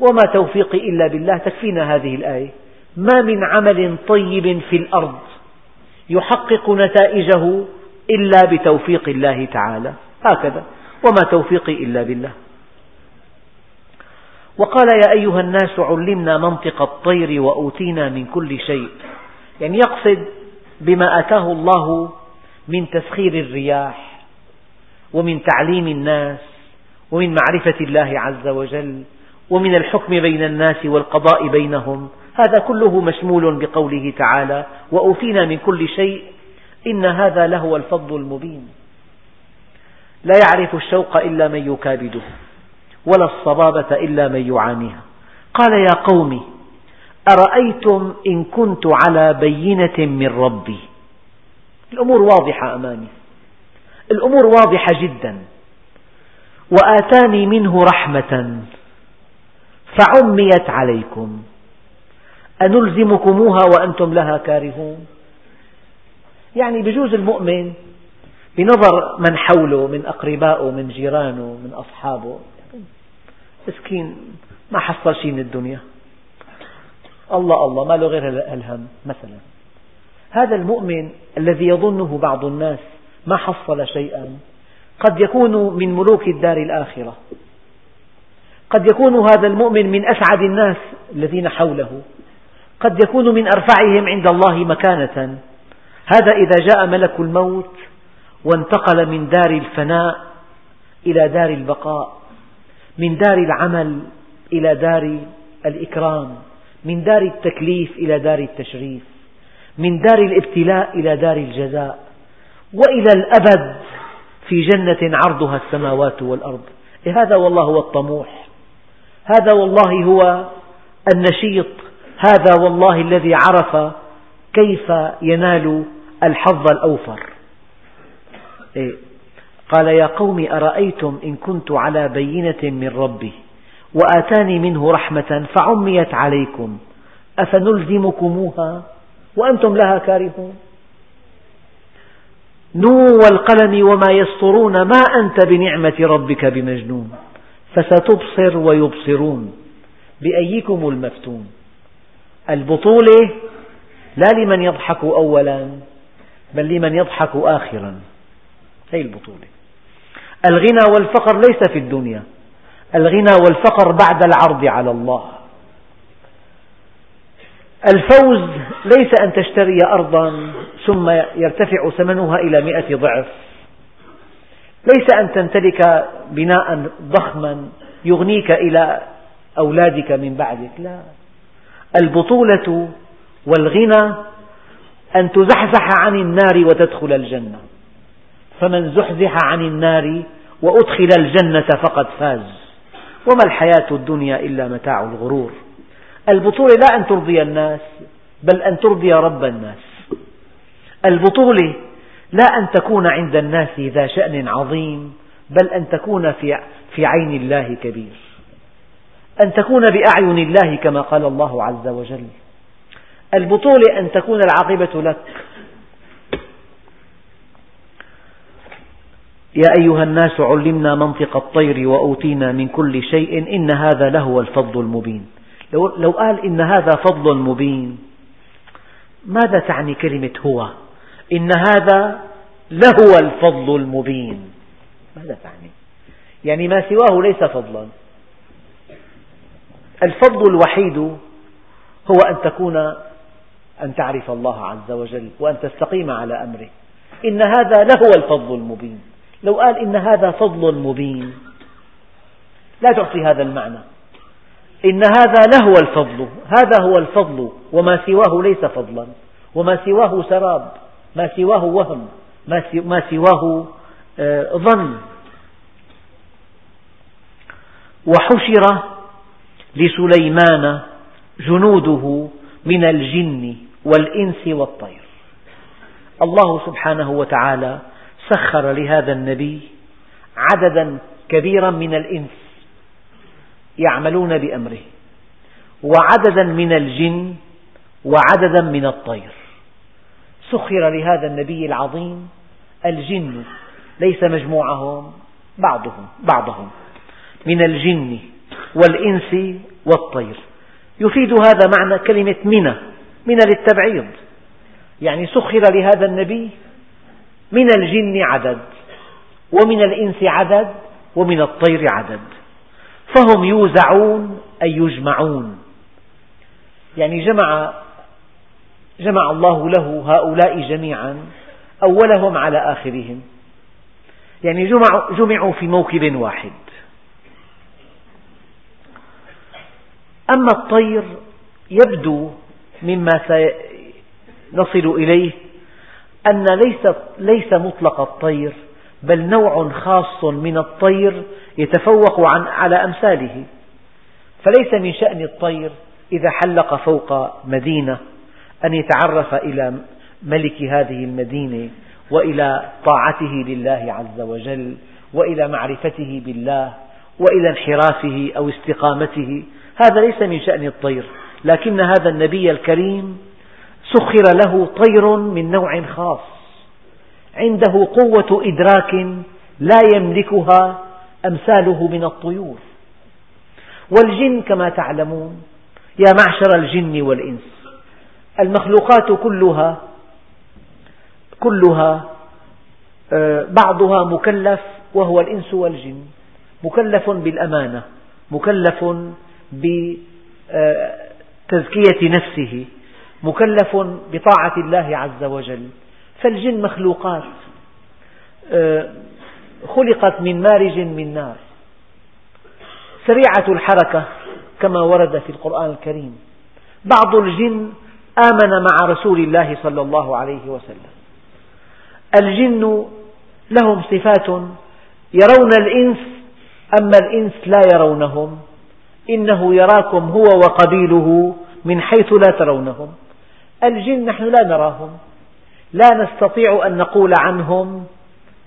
S1: وما توفيقي إلا بالله تكفينا هذه الآية. ما من عمل طيب في الأرض يحقق نتائجه إلا بتوفيق الله تعالى. هكذا. وما توفيقي إلا بالله. وقال يا أيها الناس علمنا منطق الطير وأوتينا من كل شيء. يعني يقصد بما آتاه الله من تسخير الرياح ومن تعليم الناس ومن معرفة الله عز وجل ومن الحكم بين الناس والقضاء بينهم. هذا كله مشمول بقوله تعالى وأوتينا من كل شيء إن هذا لهو الفضل المبين. لا يعرف الشوق إلا من يكابده ولا الصبابة إلا من يعانيها. قال يا قوم أرأيتم إن كنت على بينة من ربي؟ الأمور واضحة أمامي. الأمور واضحة جدا. وآتاني منه رحمة فعميت عليكم. أنلزمكموها وأنتم لها كارهون؟ يعني بجوز المؤمن بنظر من حوله من أقربائه من جيرانه من أصحابه. مسكين ما حصل شيء من الدنيا. الله الله ما له غير الهم مثلا. هذا المؤمن الذي يظنه بعض الناس ما حصل شيئا قد يكون من ملوك الدار الآخرة. قد يكون هذا المؤمن من أسعد الناس الذين حوله. قد يكون من أرفعهم عند الله مكانة. هذا إذا جاء ملك الموت وانتقل من دار الفناء إلى دار البقاء من دار العمل إلى دار الإكرام من دار التكليف إلى دار التشريف من دار الابتلاء إلى دار الجزاء وإلى الأبد في جنة عرضها السماوات والأرض. إيه هذا والله هو الطموح. هذا والله هو النشيط. هذا والله الذي عرف كيف ينال الحظ الأوفر. إيه. قال يا قوم أرأيتم إن كنت على بينة من ربي وآتاني منه رحمة فعميت عليكم أفنلزمكموها وأنتم لها كارهون؟ نون والقلم وما يسطرون ما أنت بنعمة ربك بمجنون فستبصر ويبصرون بأيكم المفتون. البطولة لا لمن يضحك أولا. بل لمن يضحك آخرا. هي البطولة. الغنى والفقر ليس في الدنيا. الغنى والفقر بعد العرض على الله. الفوز ليس أن تشتري أرضا ثم يرتفع ثمنها إلى مئة ضعف. ليس أن تمتلك بناء ضخما يغنيك إلى أولادك من بعدك. لا. البطولة والغنى أن تزحزح عن النار وتدخل الجنة. فمن زحزح عن النار وأدخل الجنة فقد فاز. وما الحياة الدنيا إلا متاع الغرور. البطولة لا أن ترضي الناس بل أن ترضي رب الناس. البطولة لا أن تكون عند الناس ذا شأن عظيم بل أن تكون في, عين الله كبير. أن تكون بأعين الله كما قال الله عز وجل. البطولة أن تكون العاقبة لك. يا أيها الناس علمنا منطق الطير وأوتينا من كل شيء إن هذا لهو الفضل المبين. لو, قال إن هذا فضل مبين ماذا تعني كلمة هو؟ إن هذا لهو الفضل المبين. ماذا تعني؟ يعني ما سواه ليس فضلا. الفضل الوحيد هو أن تكون أن تعرف الله عز وجل وأن تستقيم على أمره. إن هذا لهو الفضل المبين. لو قال إن هذا فضل مبين. لا تعطي هذا المعنى. إن هذا لهو الفضل. هذا هو الفضل. وما سواه ليس فضلا. وما سواه سراب. ما سواه وهم. ما سواه آه، ظن. وحشر لسليمان جنوده من الجن. والإنس والطير. الله سبحانه وتعالى سخر لهذا النبي عددا كبيرا من الإنس يعملون بأمره وعددا من الجن وعددا من الطير. سخر لهذا النبي العظيم الجن ليس مجموعهم بعضهم بعضهم من الجن والإنس والطير. يفيد هذا معنى كلمة من من للتبعيض. يعني سخر لهذا النبي من الجن عدد ومن الإنس عدد ومن الطير عدد. فهم يوزعون أي يجمعون. يعني جمع جمع الله له هؤلاء جميعا أولهم على آخرهم. يعني جمعوا, في موكب واحد. أما الطير يبدو مما سنصل إليه أن ليس, ليس مطلق الطير بل نوع خاص من الطير يتفوق عن على أمثاله. فليس من شأن الطير إذا حلق فوق مدينة أن يتعرف إلى ملك هذه المدينة وإلى طاعته لله عز وجل وإلى معرفته بالله وإلى انحرافه أو استقامته. هذا ليس من شأن الطير. لكن هذا النبي الكريم سخر له طير من نوع خاص. عنده قوة إدراك لا يملكها أمثاله من الطيور. والجن كما تعلمون يا معشر الجن والإنس المخلوقات كلها كلها آه، بعضها مكلف وهو الإنس والجن. مكلف بالأمانة مكلف بتزكية نفسه مكلف بطاعة الله عز وجل. فالجن مخلوقات آه، خلقت من مارج من نار. سريعة الحركة كما ورد في القرآن الكريم. بعض الجن آمن مع رسول الله صلى الله عليه وسلم. الجن لهم صفات يرون الإنس أما الإنس لا يرونهم. إنه يراكم هو وقبيله من حيث لا ترونهم. الجن نحن لا نراهم. لا نستطيع أن نقول عنهم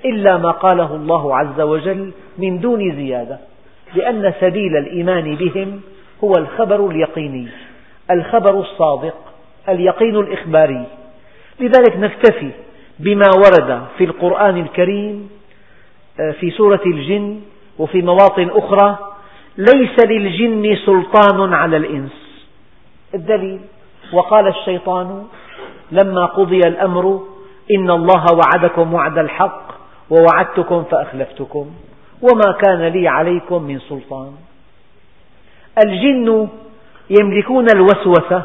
S1: إلا ما قاله الله عز وجل من دون زيادة لأن سبيل الإيمان بهم هو الخبر اليقيني الخبر الصادق اليقين الإخباري. لذلك نكتفي بما ورد في القرآن الكريم آه، في سورة الجن وفي مواطن أخرى ليس للجن سلطان على الإنس. الدليل وقال الشيطان لما قضي الأمر إن الله وعدكم وعد الحق ووعدتكم فأخلفتكم وما كان لي عليكم من سلطان. الجن يملكون الوسوسة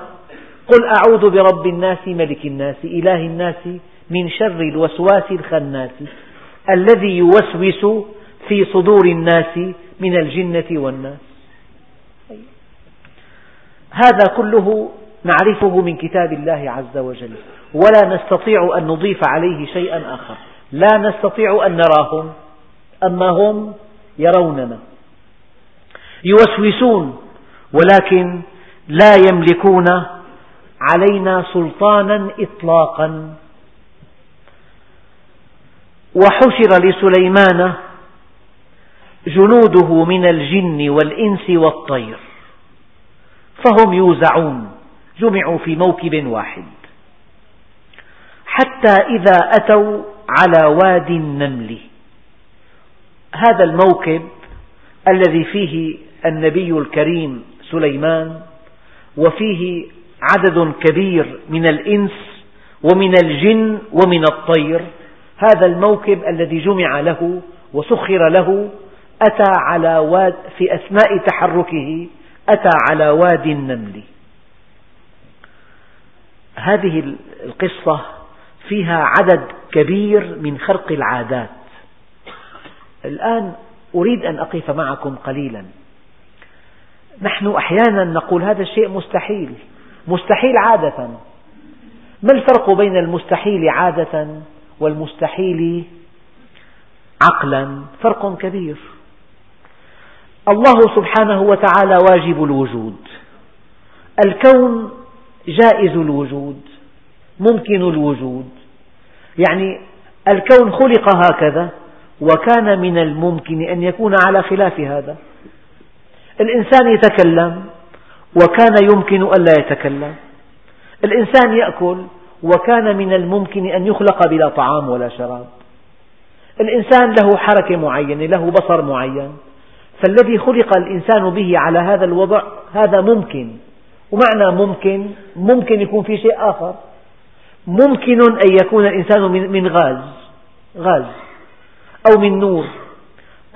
S1: قل أعوذ برب الناس ملك الناس إله الناس من شر الوسواس الخناس الذي يوسوس في صدور الناس من الجنة والناس. هذا كله نعرفه من كتاب الله عز وجل. ولا نستطيع أن نضيف عليه شيئا آخر. لا نستطيع أن نراهم أما هم يروننا. يوسوسون ولكن لا يملكون علينا سلطانا إطلاقا. وحشر لسليمان جنوده من الجن والإنس والطير. فهم يوزعون جمعوا في موكب واحد. حتى إذا أتوا على وادي النمل. هذا الموكب الذي فيه النبي الكريم سليمان وفيه عدد كبير من الإنس ومن الجن ومن الطير. هذا الموكب الذي جمع له وسخر له أتى على واد في أثناء تحركه أتى على وادي النمل. هذه القصة فيها عدد كبير من خرق العادات. الآن أريد أن أقف معكم قليلا. نحن أحيانا نقول هذا الشيء مستحيل مستحيل عادة. ما الفرق بين المستحيل عادة والمستحيل عقلا؟ فرق كبير. الله سبحانه وتعالى واجب الوجود. الكون جائز الوجود ممكن الوجود. يعني الكون خلق هكذا وكان من الممكن أن يكون على خلاف هذا. الإنسان يتكلم وكان يمكن ألا يتكلم. الإنسان يأكل وكان من الممكن أن يخلق بلا طعام ولا شراب. الإنسان له حركة معينة له بصر معين. فالذي خلق الإنسان به على هذا الوضع هذا ممكن. ومعنى ممكن ممكن يكون في شيء آخر. ممكن أن يكون الإنسان من غاز غاز أو من نور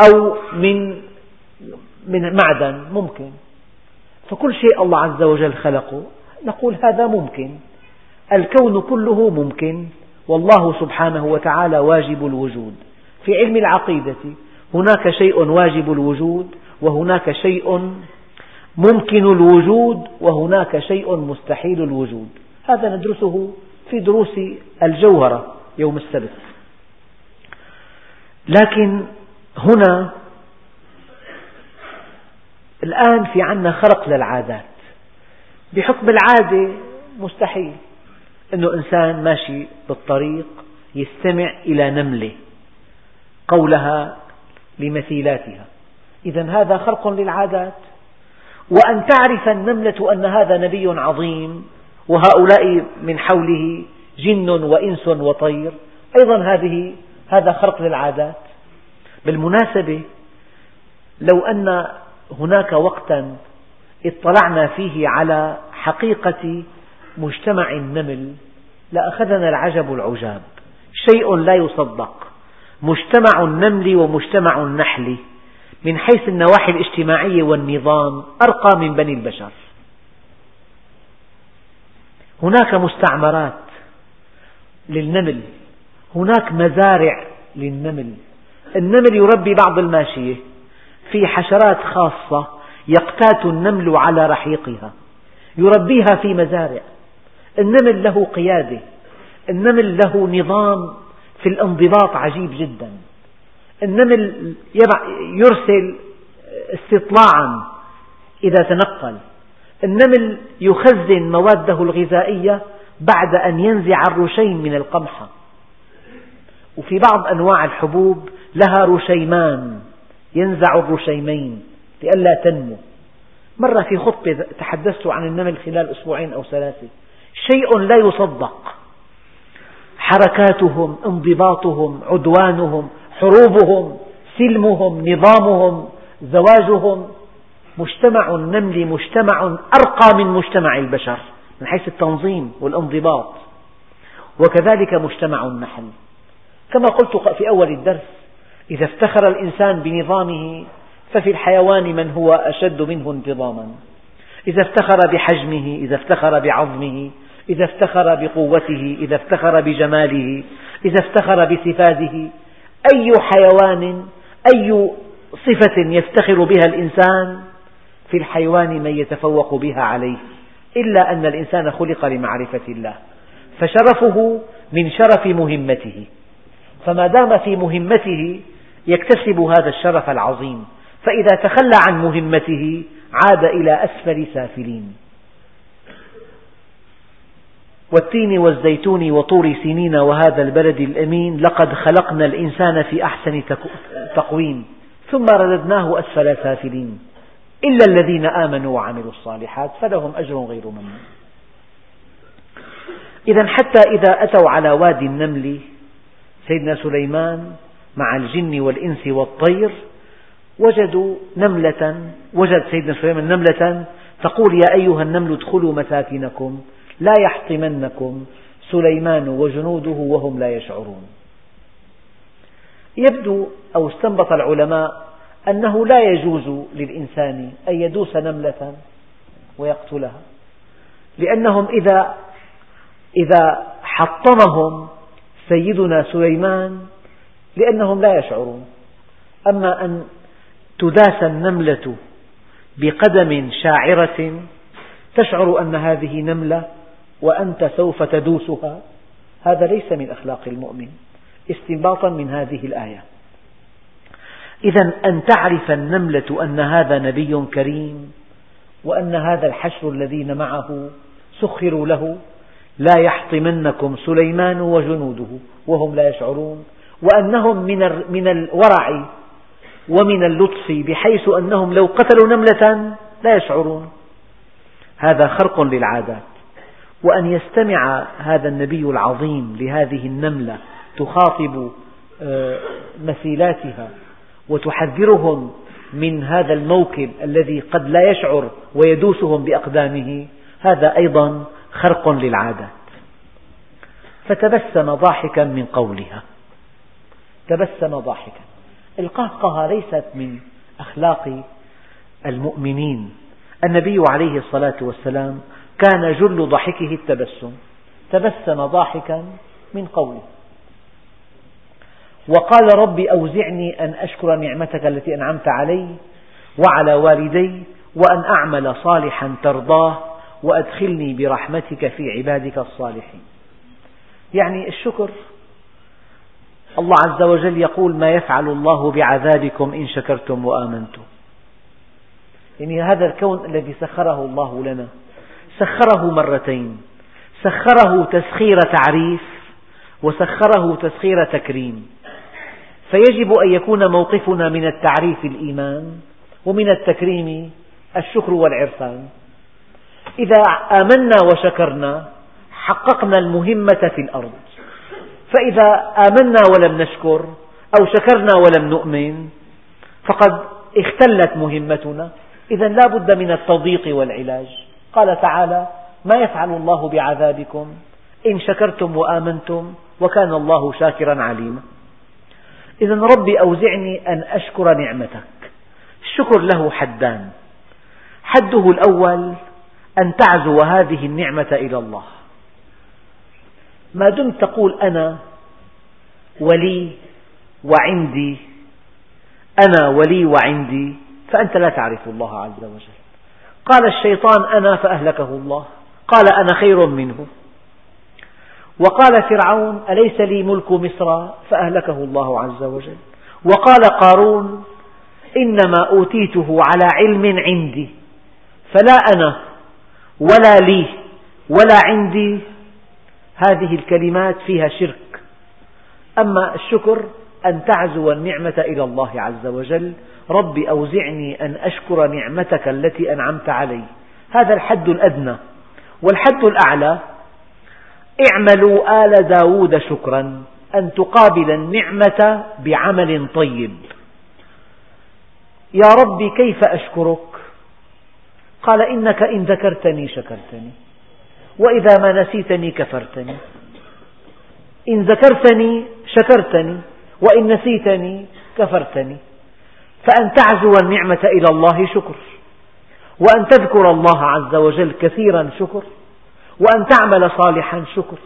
S1: أو من من معدن ممكن. فكل شيء الله عز وجل خلقه. نقول هذا ممكن. الكون كله ممكن. والله سبحانه وتعالى واجب الوجود. في علم العقيدة هناك شيء واجب الوجود وهناك شيء ممكن الوجود وهناك شيء مستحيل الوجود. هذا ندرسه في دروس الجوهرة يوم السبت. لكن هنا الآن في عنا خرق للعادات. بحكم العادة مستحيل. أنه إنسان ماشي بالطريق يستمع إلى نملة قولها لمثيلاتها. إذا هذا خرق للعادات. وأن تعرف النملة أن هذا نبي عظيم وهؤلاء من حوله جن وإنس وطير. أيضا هذه هذا خرق للعادات. بالمناسبة لو أن هناك وقتا اطلعنا فيه على حقيقة مجتمع النمل لأخذنا العجب العجاب. شيء لا يصدق. مجتمع النمل ومجتمع النحل من حيث النواحي الاجتماعية والنظام أرقى من بني البشر. هناك مستعمرات للنمل هناك مزارع للنمل. النمل يربي بعض الماشية في حشرات خاصة يقتات النمل على رحيقها يربيها في مزارع. النمل له قيادة النمل له نظام في الانضباط عجيب جدا. النمل يرسل استطلاعا إذا تنقل. النمل يخزن موادة الغذائية بعد أن ينزع الرشيم من القمحة. وفي بعض أنواع الحبوب لها رشيمان ينزع الرشيمين لئلا تنمو. مرة في خطبة تحدثت عن النمل خلال أسبوعين أو ثلاثة. شيء لا يصدق. حركاتهم انضباطهم عدوانهم حروبهم سلمهم نظامهم زواجهم. مجتمع النمل مجتمع أرقى من مجتمع البشر من حيث التنظيم والانضباط. وكذلك مجتمع النحل. كما قلت في أول الدرس إذا افتخر الإنسان بنظامه ففي الحيوان من هو أشد منه انتظاما. إذا افتخر بحجمه إذا افتخر بعظمه إذا افتخر بقوته إذا افتخر بجماله إذا افتخر بصفاته أي حيوان أي صفة يفتخر بها الإنسان؟ في الحيوان من يتفوق بها عليه إلا أن الإنسان خلق لمعرفة الله فشرفه من شرف مهمته. فما دام في مهمته يكتسب هذا الشرف العظيم فإذا تخلى عن مهمته عاد إلى أسفل سافلين. والتين والزيتون وطور سنين وهذا البلد الأمين لقد خلقنا الإنسان في أحسن تقويم ثم رددناه أسفل سافلين. إلا الذين آمنوا وعملوا الصالحات فلهم أجر غير ممنون. إذا حتى إذا أتوا على وادي النمل سيدنا سليمان مع الجن والإنس والطير وجدوا نملة وجد سيدنا سليمان نملة تقول يا أيها النمل ادخلوا مساكنكم. لا يحطمنكم سليمان وجنوده وهم لا يشعرون. يبدو أو استنبط العلماء أنه لا يجوز للإنسان أن يدوس نملة ويقتلها لأنهم إذا إذا حطمهم سيدنا سليمان لأنهم لا يشعرون. أما أن تداس النملة بقدم شاعرة تشعر أن هذه نملة وأنت سوف تدوسها. هذا ليس من أخلاق المؤمن استنباطا من هذه الآية. إذا أن تعرف النملة أن هذا نبي كريم وأن هذا الحشر الذين معه سخروا له لا يحطمنكم سليمان وجنوده وهم لا يشعرون وأنهم من الورع ومن اللطف بحيث أنهم لو قتلوا نملة لا يشعرون. هذا خرق للعادات. وأن يستمع هذا النبي العظيم لهذه النملة تخاطب آه، مثيلاتها وتحذرهم من هذا الموكب الذي قد لا يشعر ويدوسهم بأقدامه هذا أيضا خرق للعادات فتبسم ضاحكا من قولها. تبسم ضاحكا. القهقهة ليست من أخلاق المؤمنين. النبي عليه الصلاة والسلام كان جل ضحكه التبسم. تبسم ضاحكا من قوله. وقال رب أوزعني أن أشكر نعمتك التي أنعمت علي وعلى والدي وأن أعمل صالحا ترضاه وأدخلني برحمتك في عبادك الصالحين. يعني الشكر الله عز وجل يقول ما يفعل الله بعذابكم إن شكرتم وآمنتم. يعني هذا الكون الذي سخره الله لنا. سخره مرتين. سخره تسخير تعريف وسخره تسخير تكريم. فيجب أن يكون موقفنا من التعريف الإيمان ومن التكريم الشكر والعرفان. إذا آمنا وشكرنا حققنا المهمة في الأرض. فإذا آمنا ولم نشكر أو شكرنا ولم نؤمن فقد اختلت مهمتنا. إذا لا بد من التضييق والعلاج. قال تعالى ما يفعل الله بعذابكم؟ إن شكرتم وآمنتم وكان الله شاكرا عليما. إذا ربي أوزعني أن أشكر نعمتك. الشكر له حدان. حده الأول أن تعزو هذه النعمة إلى الله. ما دمت تقول أنا ولي وعندي أنا ولي وعندي فأنت لا تعرف الله عز وجل. قال الشيطان أنا فأهلكه الله. قال أنا خير منه. وقال فرعون أليس لي ملك مصر فأهلكه الله عز وجل. وقال قارون إنما أوتيته على علم عندي. فلا أنا ولا لي ولا عندي. هذه الكلمات فيها شرك. أما الشكر أن تعزو النعمة إلى الله عز وجل رب أوزعني أن أشكر نعمتك التي أنعمت علي. هذا الحد الأدنى. والحد الأعلى اعملوا آل داود شكرا أن تقابل النعمة بعمل طيب. يا ربي كيف أشكرك؟ قال إنك إن ذكرتني شكرتني وإذا ما نسيتني كفرتني. إن ذكرتني شكرتني وإن نسيتني كفرتني. فأن تعزو النعمة إلى الله شكر. وأن تذكر الله عز وجل كثيرا شكر. وأن تعمل صالحا شكر.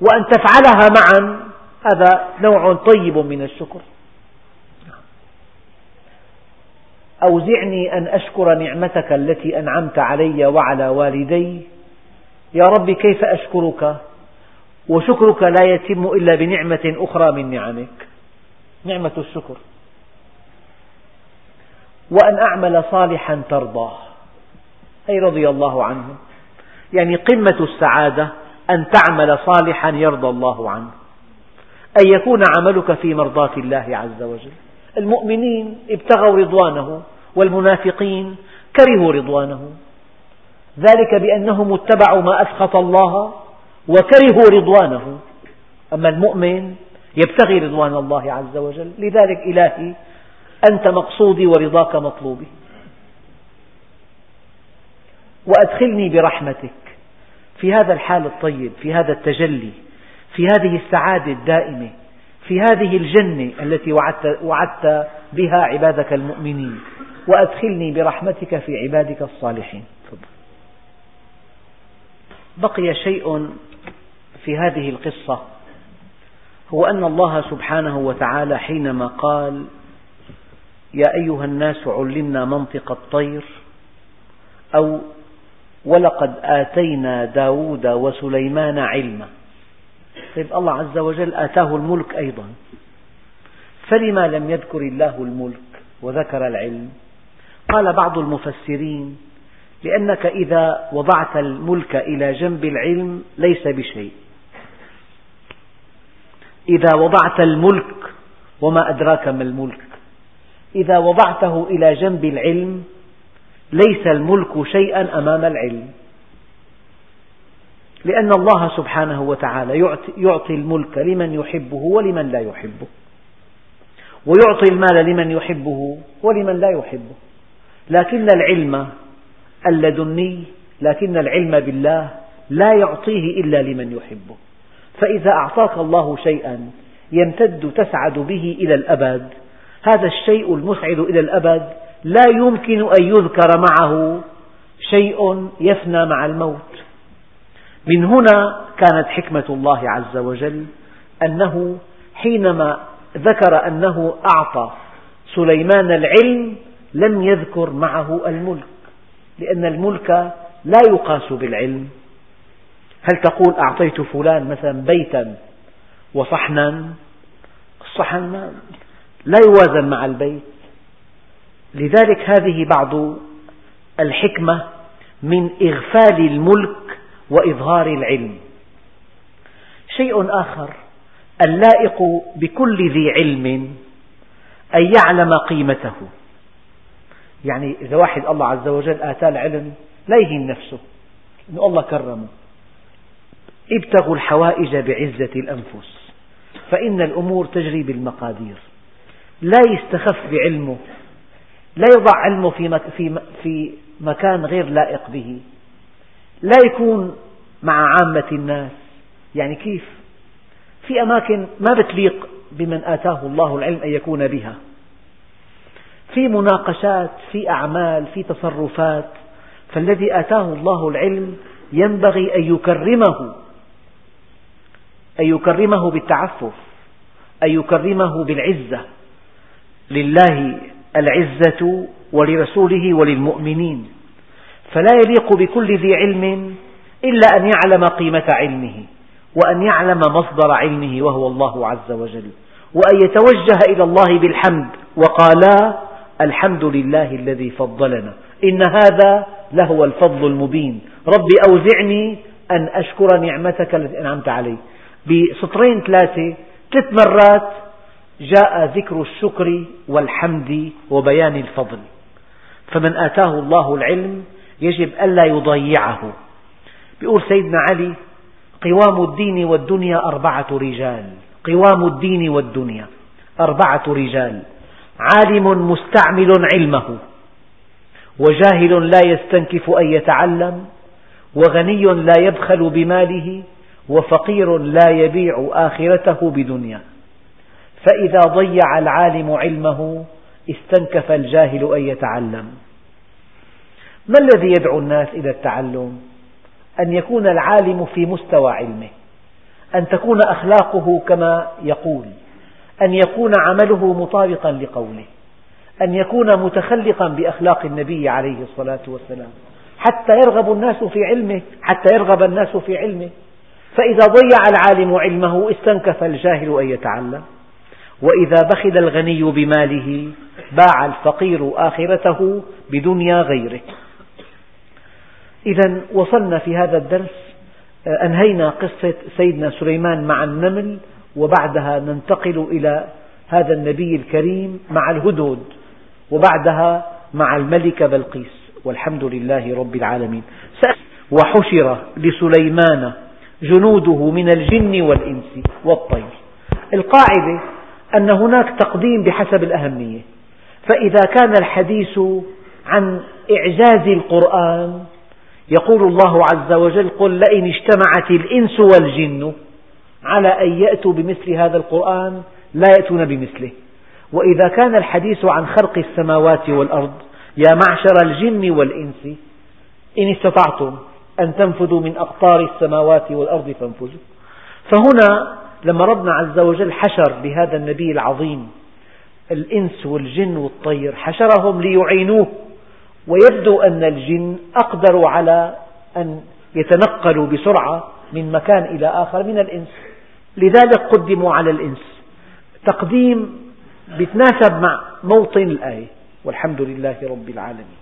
S1: وأن تفعلها معا هذا نوع طيب من الشكر. أوزعني أن أشكر نعمتك التي أنعمت علي وعلى والدي. يا رب كيف أشكرك؟ وشكرك لا يتم إلا بنعمة أخرى من نعمك. نعمة الشكر. وأن أعمل صالحا ترضاه. أي رضي الله عنه. يعني قمة السعادة أن تعمل صالحا يرضى الله عنه. أن يكون عملك في مرضاة الله عز وجل. المؤمنين ابتغوا رضوانه والمنافقين كرهوا رضوانه. ذلك بأنهم اتبعوا ما أسخط الله وكرهوا رضوانه. أما المؤمن يبتغي رضوان الله عز وجل. لذلك إلهي أنت مقصودي ورضاك مطلوبي. وأدخلني برحمتك في هذا الحال الطيب في هذا التجلي في هذه السعادة الدائمة في هذه الجنة التي وعدت, وعدت بها عبادك المؤمنين. وأدخلني برحمتك في عبادك الصالحين. بقي شيء في هذه القصة هو أن الله سبحانه وتعالى حينما قال يا أيها الناس علمنا منطق الطير أو ولقد آتينا داود وسليمان علما. طيب الله عز وجل آتاه الملك أيضا. فلما لم يذكر الله الملك وذكر العلم؟ قال بعض المفسرين لأنك إذا وضعت الملك إلى جنب العلم ليس بشيء. إذا وضعت الملك وما أدراك ما الملك؟ إذا وضعته إلى جنب العلم ليس الملك شيئا أمام العلم. لأن الله سبحانه وتعالى يعطي الملك لمن يحبه ولمن لا يحبه. ويعطي المال لمن يحبه ولمن لا يحبه. لكن العلم اللدني لكن العلم بالله لا يعطيه إلا لمن يحبه. فإذا أعطاك الله شيئا يمتد تسعد به إلى الأبد. هذا الشيء المسعد إلى الأبد لا يمكن أن يذكر معه شيء يفنى مع الموت. من هنا كانت حكمة الله عز وجل أنه حينما ذكر أنه أعطى سليمان العلم لم يذكر معه الملك لأن الملك لا يقاس بالعلم. هل تقول أعطيت فلان مثلا بيتا وصحنا؟ الصحن لا يوازن مع البيت. لذلك هذه بعض الحكمة من إغفال الملك وإظهار العلم. شيء آخر اللائق بكل ذي علم أن يعلم قيمته. يعني إذا واحد الله عز وجل آتاه العلم لا يهين نفسه إن الله كرمه. ابتغوا الحوائج بعزة الأنفس فإن الأمور تجري بالمقادير. لا يستخف بعلمه لا يضع علمه في, في, في مكان غير لائق به لا يكون مع عامة الناس. يعني كيف؟ في أماكن ما بتليق بمن آتاه الله العلم أن يكون بها. في مناقشات في أعمال في تصرفات فالذي آتاه الله العلم ينبغي أن يكرمه أن يكرمه بالتعفف أن يكرمه بالعزة. لله العزة ولرسوله وللمؤمنين. فلا يليق بكل ذي علم إلا أن يعلم قيمة علمه وأن يعلم مصدر علمه وهو الله عز وجل. وأن يتوجه إلى الله بالحمد وقالا الحمد لله الذي فضلنا. إن هذا لهو الفضل المبين. رب أوزعني أن أشكر نعمتك التي أنعمت علي. بسطرين ثلاثة ثلاث مرات جاء ذكر الشكر والحمد وبيان الفضل. فمن آتاه الله العلم يجب ألا يضيعه. يقول سيدنا علي قوام الدين والدنيا أربعة رجال. قوام الدين والدنيا أربعة رجال. عالم مستعمل علمه وجاهل لا يستنكف أن يتعلم وغني لا يبخل بماله وفقير لا يبيع آخرته بدنيا فإذا ضيع العالم علمه استنكف الجاهل أن يتعلم. ما الذي يدعو الناس إلى التعلم؟ أن يكون العالم في مستوى علمه. أن تكون أخلاقه كما يقول. أن يكون عمله مطابقا لقوله. أن يكون متخلقا بأخلاق النبي عليه الصلاة والسلام. حتى يرغب الناس في علمه حتى يرغب الناس في علمه. فإذا ضيع العالم علمه استنكف الجاهل أن يتعلم. وإذا بخل الغني بماله باع الفقير آخرته بدنيا غيره. إذا وصلنا في هذا الدرس آه، أنهينا قصة سيدنا سليمان مع النمل وبعدها ننتقل إلى هذا النبي الكريم مع الهدهد وبعدها مع الملكة بلقيس. والحمد لله رب العالمين. وحشر لسليمان جنوده من الجن والإنس والطير. القاعدة أن هناك تقديم بحسب الأهمية. فإذا كان الحديث عن إعجاز القرآن يقول الله عز وجل قل لئن اجتمعت الإنس والجن على أن يأتوا بمثل هذا القرآن لا يأتون بمثله. وإذا كان الحديث عن خلق السماوات والأرض يا معشر الجن والإنس إن استطعتم أن تنفذوا من أقطار السماوات والأرض فانفذوا. فهنا لما ربنا عز وجل حشر بهذا النبي العظيم الإنس والجن والطير حشرهم ليعينوه ويبدو أن الجن أقدروا على أن يتنقلوا بسرعة من مكان إلى آخر من الإنس. لذلك قدموا على الإنس. تقديم يتناسب مع موطن الآية. والحمد لله رب العالمين.